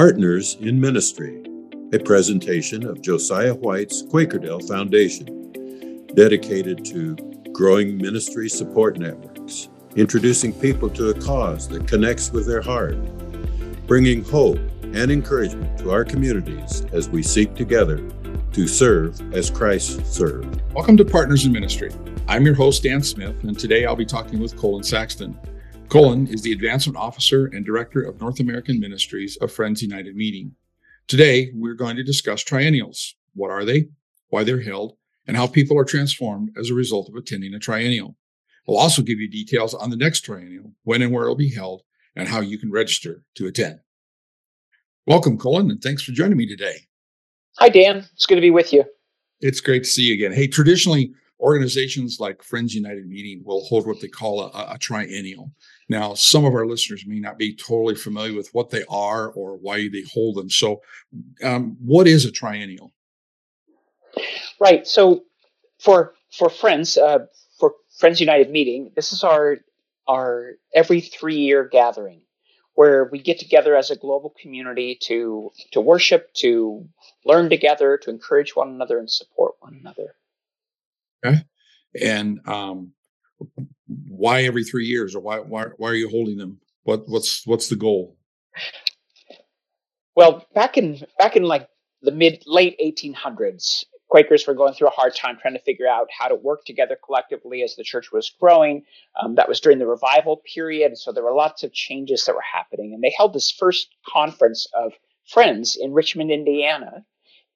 Partners in Ministry, a presentation of Josiah White's Quakerdale Foundation, dedicated to growing ministry support networks, introducing people to a cause that connects with their heart, bringing hope and encouragement to our communities as we seek together to serve as Christ served. Welcome to Partners in Ministry. I'm your host, Dan Smith, and today I'll be talking with Colin Saxton. Colin is the Advancement Officer and Director of North American Ministries of Friends United Meeting. Today, we're going to discuss triennials. What are they, why they're held, and how people are transformed as a result of attending a triennial. We'll also give you details on the next triennial, when and where it'll be held, and how you can register to attend. Welcome, Colin, and thanks for joining me today. Hi, Dan. It's good to be with you. It's great to see you again. Hey, traditionally, organizations like Friends United Meeting will hold what they call a, a, triennial. Now, some of our listeners may not be totally familiar with what they are or why they hold them. So, um, what is a triennial? Right. So, for for Friends, uh, for Friends United Meeting, this is our our every three year gathering where we get together as a global community to to worship, to learn together, to encourage one another, and support one another. Okay. And um, why every three years, or why why why are you holding them? What what's what's the goal? Well, back in back in like the mid late 1800s, Quakers were going through a hard time trying to figure out how to work together collectively as the church was growing. Um, that was during the revival period, so there were lots of changes that were happening. And they held this first conference of friends in Richmond, Indiana,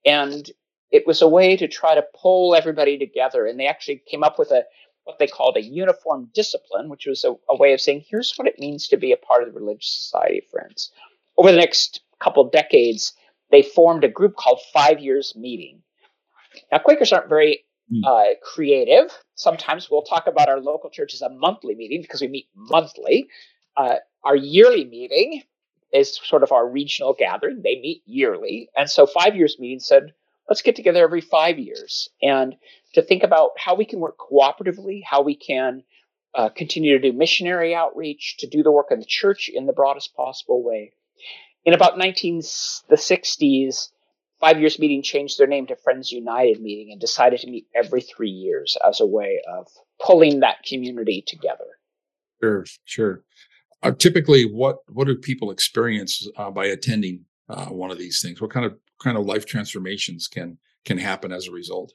and it was a way to try to pull everybody together. And they actually came up with a what they called a uniform discipline, which was a, a way of saying, here's what it means to be a part of the religious society of friends. Over the next couple decades, they formed a group called Five Years Meeting. Now, Quakers aren't very hmm. uh, creative. Sometimes we'll talk about our local church as a monthly meeting because we meet monthly. Uh, our yearly meeting is sort of our regional gathering. They meet yearly. And so Five Years Meeting said, let's get together every five years and to think about how we can work cooperatively, how we can uh, continue to do missionary outreach, to do the work of the church in the broadest possible way. In about 19 the 60s, Five Years Meeting changed their name to Friends United Meeting and decided to meet every three years as a way of pulling that community together. Sure, sure. Uh, typically, what what do people experience uh, by attending uh, one of these things? What kind of kind of life transformations can can happen as a result?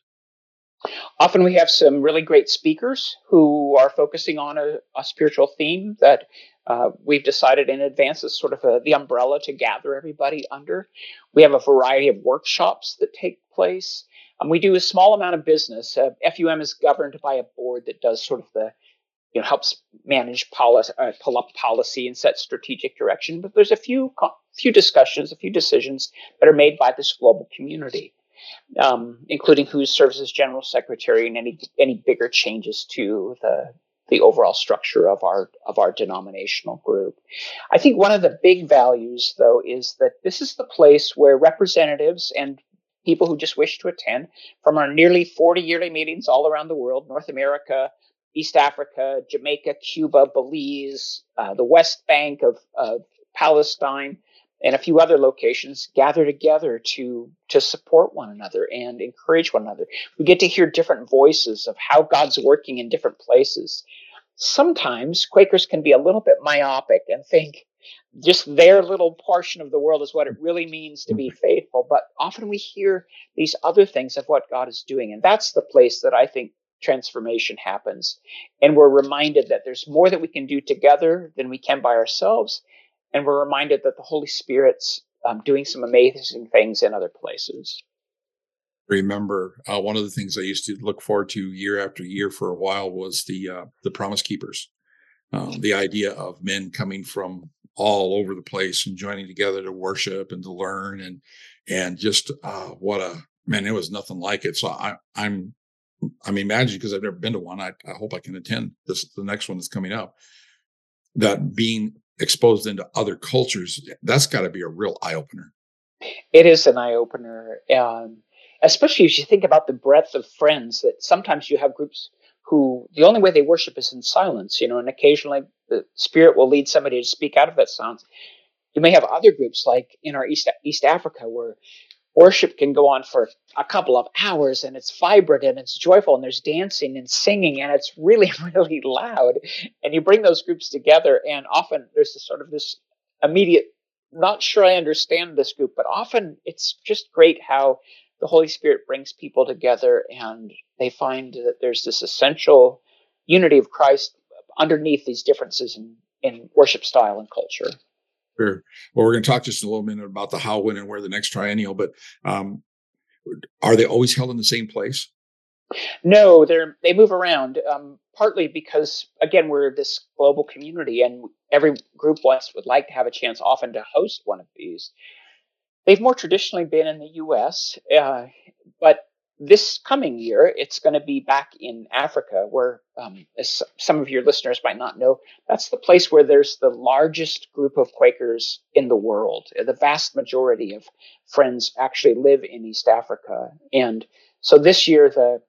Often we have some really great speakers who are focusing on a, a spiritual theme that uh, we've decided in advance is sort of a, the umbrella to gather everybody under. We have a variety of workshops that take place. Um, we do a small amount of business. Uh, FUM is governed by a board that does sort of the you know helps manage policy, uh, pull up policy and set strategic direction. But there's a few few discussions, a few decisions that are made by this global community, um, including who serves as general secretary and any any bigger changes to the the overall structure of our of our denominational group. I think one of the big values, though, is that this is the place where representatives and people who just wish to attend from our nearly 40 yearly meetings all around the world, North America, East Africa, Jamaica, Cuba, Belize, uh, the West Bank of, of Palestine, and a few other locations gather together to to support one another and encourage one another. We get to hear different voices of how God's working in different places. Sometimes Quakers can be a little bit myopic and think just their little portion of the world is what it really means to be mm-hmm. faithful. But often we hear these other things of what God is doing. And that's the place that I think transformation happens. And we're reminded that there's more that we can do together than we can by ourselves. And we're reminded that the Holy Spirit's um, doing some amazing things in other places. Remember, uh, one of the things I used to look forward to year after year for a while was the uh, the Promise Keepers, um, the idea of men coming from all over the place and joining together to worship and to learn and and just uh, what a man it was nothing like it so I, i'm I'm imagining because I've never been to one. I, I hope I can attend this the next one that's coming up. That being exposed into other cultures, that's got to be a real eye opener. It is an eye opener, um, especially if you think about the breadth of friends. That sometimes you have groups who the only way they worship is in silence, you know, and occasionally the Spirit will lead somebody to speak out of that silence. you may have other groups like in our East East Africa where worship can go on for a couple of hours and it's vibrant and it's joyful and there's dancing and singing and it's really really loud. And you bring those groups together and often there's this sort of this immediate not sure i understand this group but often it's just great how the holy spirit brings people together and they find that there's this essential unity of christ underneath these differences in, in worship style and culture Sure. Well, we're going to talk just a little minute about the how, when, and where the next triennial. But um, are they always held in the same place? No, they're they move around. Um, partly because again we're this global community, and every group wants would like to have a chance often to host one of these. They've more traditionally been in the U.S., uh, but this coming year, it's going to be back in Africa, where, um, as some of your listeners might not know, that's the place where there's the largest group of Quakers in the world. The vast majority of friends actually live in East Africa, and so this year the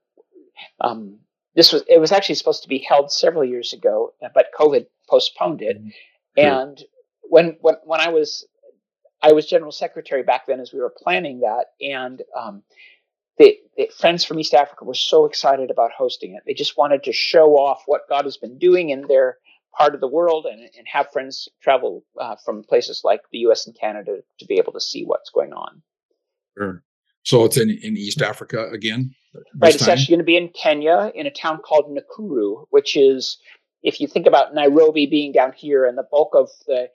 um, this was it was actually supposed to be held several years ago, but COVID postponed it. Mm-hmm. And when when when I was I was general secretary back then, as we were planning that, and um, the, the, friends from East Africa were so excited about hosting it. They just wanted to show off what God has been doing in their part of the world and, and have friends travel uh, from places like the US and Canada to be able to see what's going on. Sure. So it's in, in East Africa again? Right. It's time? actually going to be in Kenya in a town called Nakuru, which is, if you think about Nairobi being down here and the bulk of the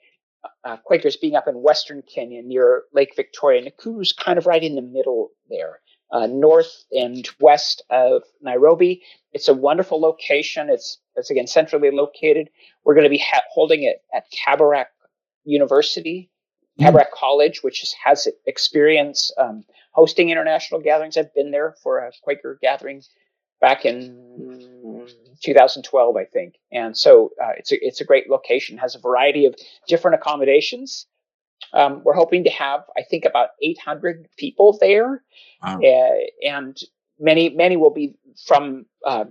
uh, Quakers being up in Western Kenya near Lake Victoria, Nakuru's kind of right in the middle there uh, north and west of Nairobi. It's a wonderful location. It's, it's again centrally located. We're going to be ha- holding it at Kabarak University, mm. Kabarak College, which is, has experience um, hosting international gatherings. I've been there for a Quaker gathering back in 2012, I think. And so uh, it's a, it's a great location. Has a variety of different accommodations. Um, we're hoping to have, I think, about 800 people there, wow. uh, and many many will be from uh,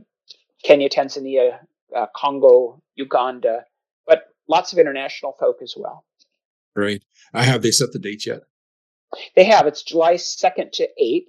Kenya, Tanzania, uh, Congo, Uganda, but lots of international folk as well. Great. I have they set the dates yet? They have. It's July 2nd to 8th.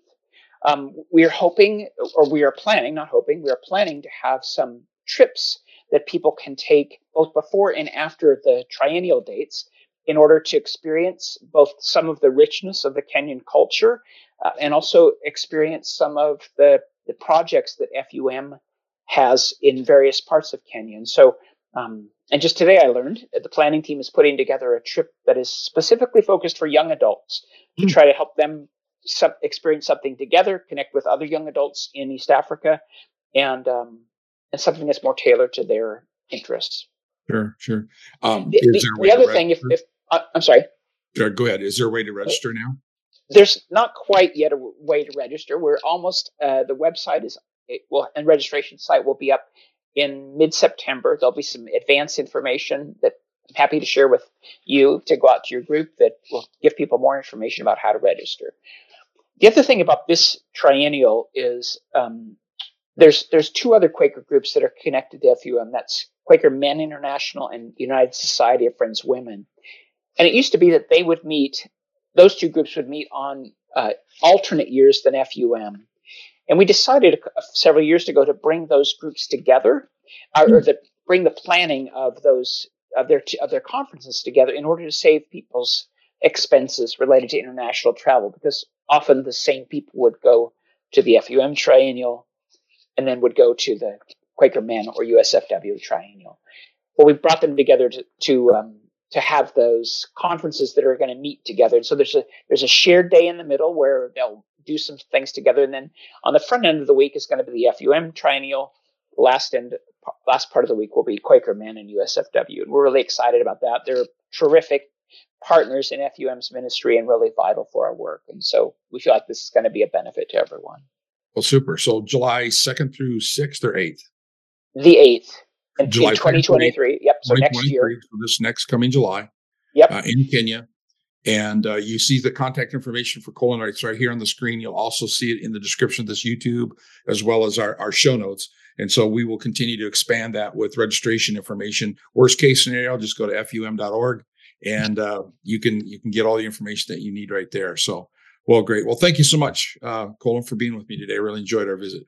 Um, we are hoping, or we are planning, not hoping, we are planning to have some trips that people can take both before and after the triennial dates in order to experience both some of the richness of the Kenyan culture uh, and also experience some of the, the projects that FUM has in various parts of Kenya. And so, um, and just today I learned that the planning team is putting together a trip that is specifically focused for young adults mm. to hmm. try to help them some, experience something together, connect with other young adults in East Africa, and um, and something that's more tailored to their interests. Sure, sure. Um, the, the, the other thing, if, if uh, I'm sorry. Go ahead. Is there a way to register now? There's not quite yet a way to register. We're almost. Uh, the website is well, and registration site will be up in mid-September. There'll be some advanced information that I'm happy to share with you to go out to your group that will give people more information about how to register. The other thing about this triennial is um, there's there's two other Quaker groups that are connected to FUM. That's Quaker Men International and United Society of Friends Women. And it used to be that they would meet, those two groups would meet on uh, alternate years than FUM. And we decided several years ago to bring those groups together, uh, or to bring the planning of those of their of their conferences together in order to save people's expenses related to international travel, because often the same people would go to the FUM triennial and then would go to the Quaker Men or USFW triennial. Well, we brought them together to, to um, to have those conferences that are going to meet together. And So there's a there's a shared day in the middle where they'll do some things together, and then on the front end of the week is going to be the FUM triennial. Last end last part of the week will be Quaker Men and USFW, and we're really excited about that. They're terrific partners in FUM's ministry and really vital for our work, and so we feel like this is going to be a benefit to everyone. Well, super. So July second through sixth or eighth. The eighth. In July 2023. Yep. So next year. So this next coming July. Yep. Uh, in Kenya. And uh, you see the contact information for Colonites right here on the screen. You'll also see it in the description of this YouTube, as well as our, our show notes. And so we will continue to expand that with registration information. Worst case scenario, just go to fum.org and uh, you can you can get all the information that you need right there. So, well, great. Well, thank you so much, uh, Colin, for being with me today. I really enjoyed our visit.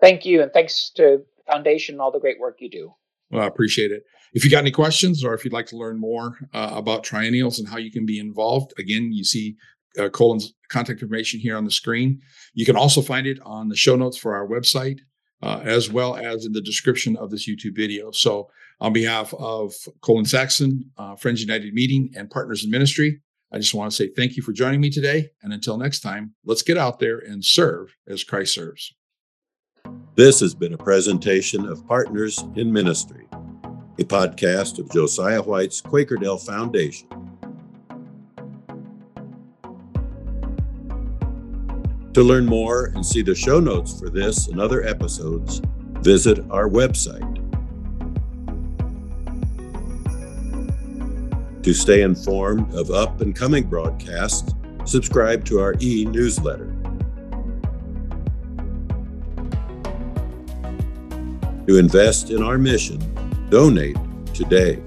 Thank you, and thanks to Foundation and all the great work you do. Well, I appreciate it. If you got any questions or if you'd like to learn more uh, about triennials and how you can be involved, again, you see uh, Colin's contact information here on the screen. You can also find it on the show notes for our website, uh, as well as in the description of this YouTube video. So, on behalf of Colin Saxton, uh, Friends United Meeting, and Partners in Ministry, I just want to say thank you for joining me today. And until next time, let's get out there and serve as Christ serves. This has been a presentation of Partners in Ministry, a podcast of Josiah White's Quakerdale Foundation. To learn more and see the show notes for this and other episodes, visit our website. To stay informed of up and coming broadcasts, subscribe to our e newsletter. To invest in our mission, donate today.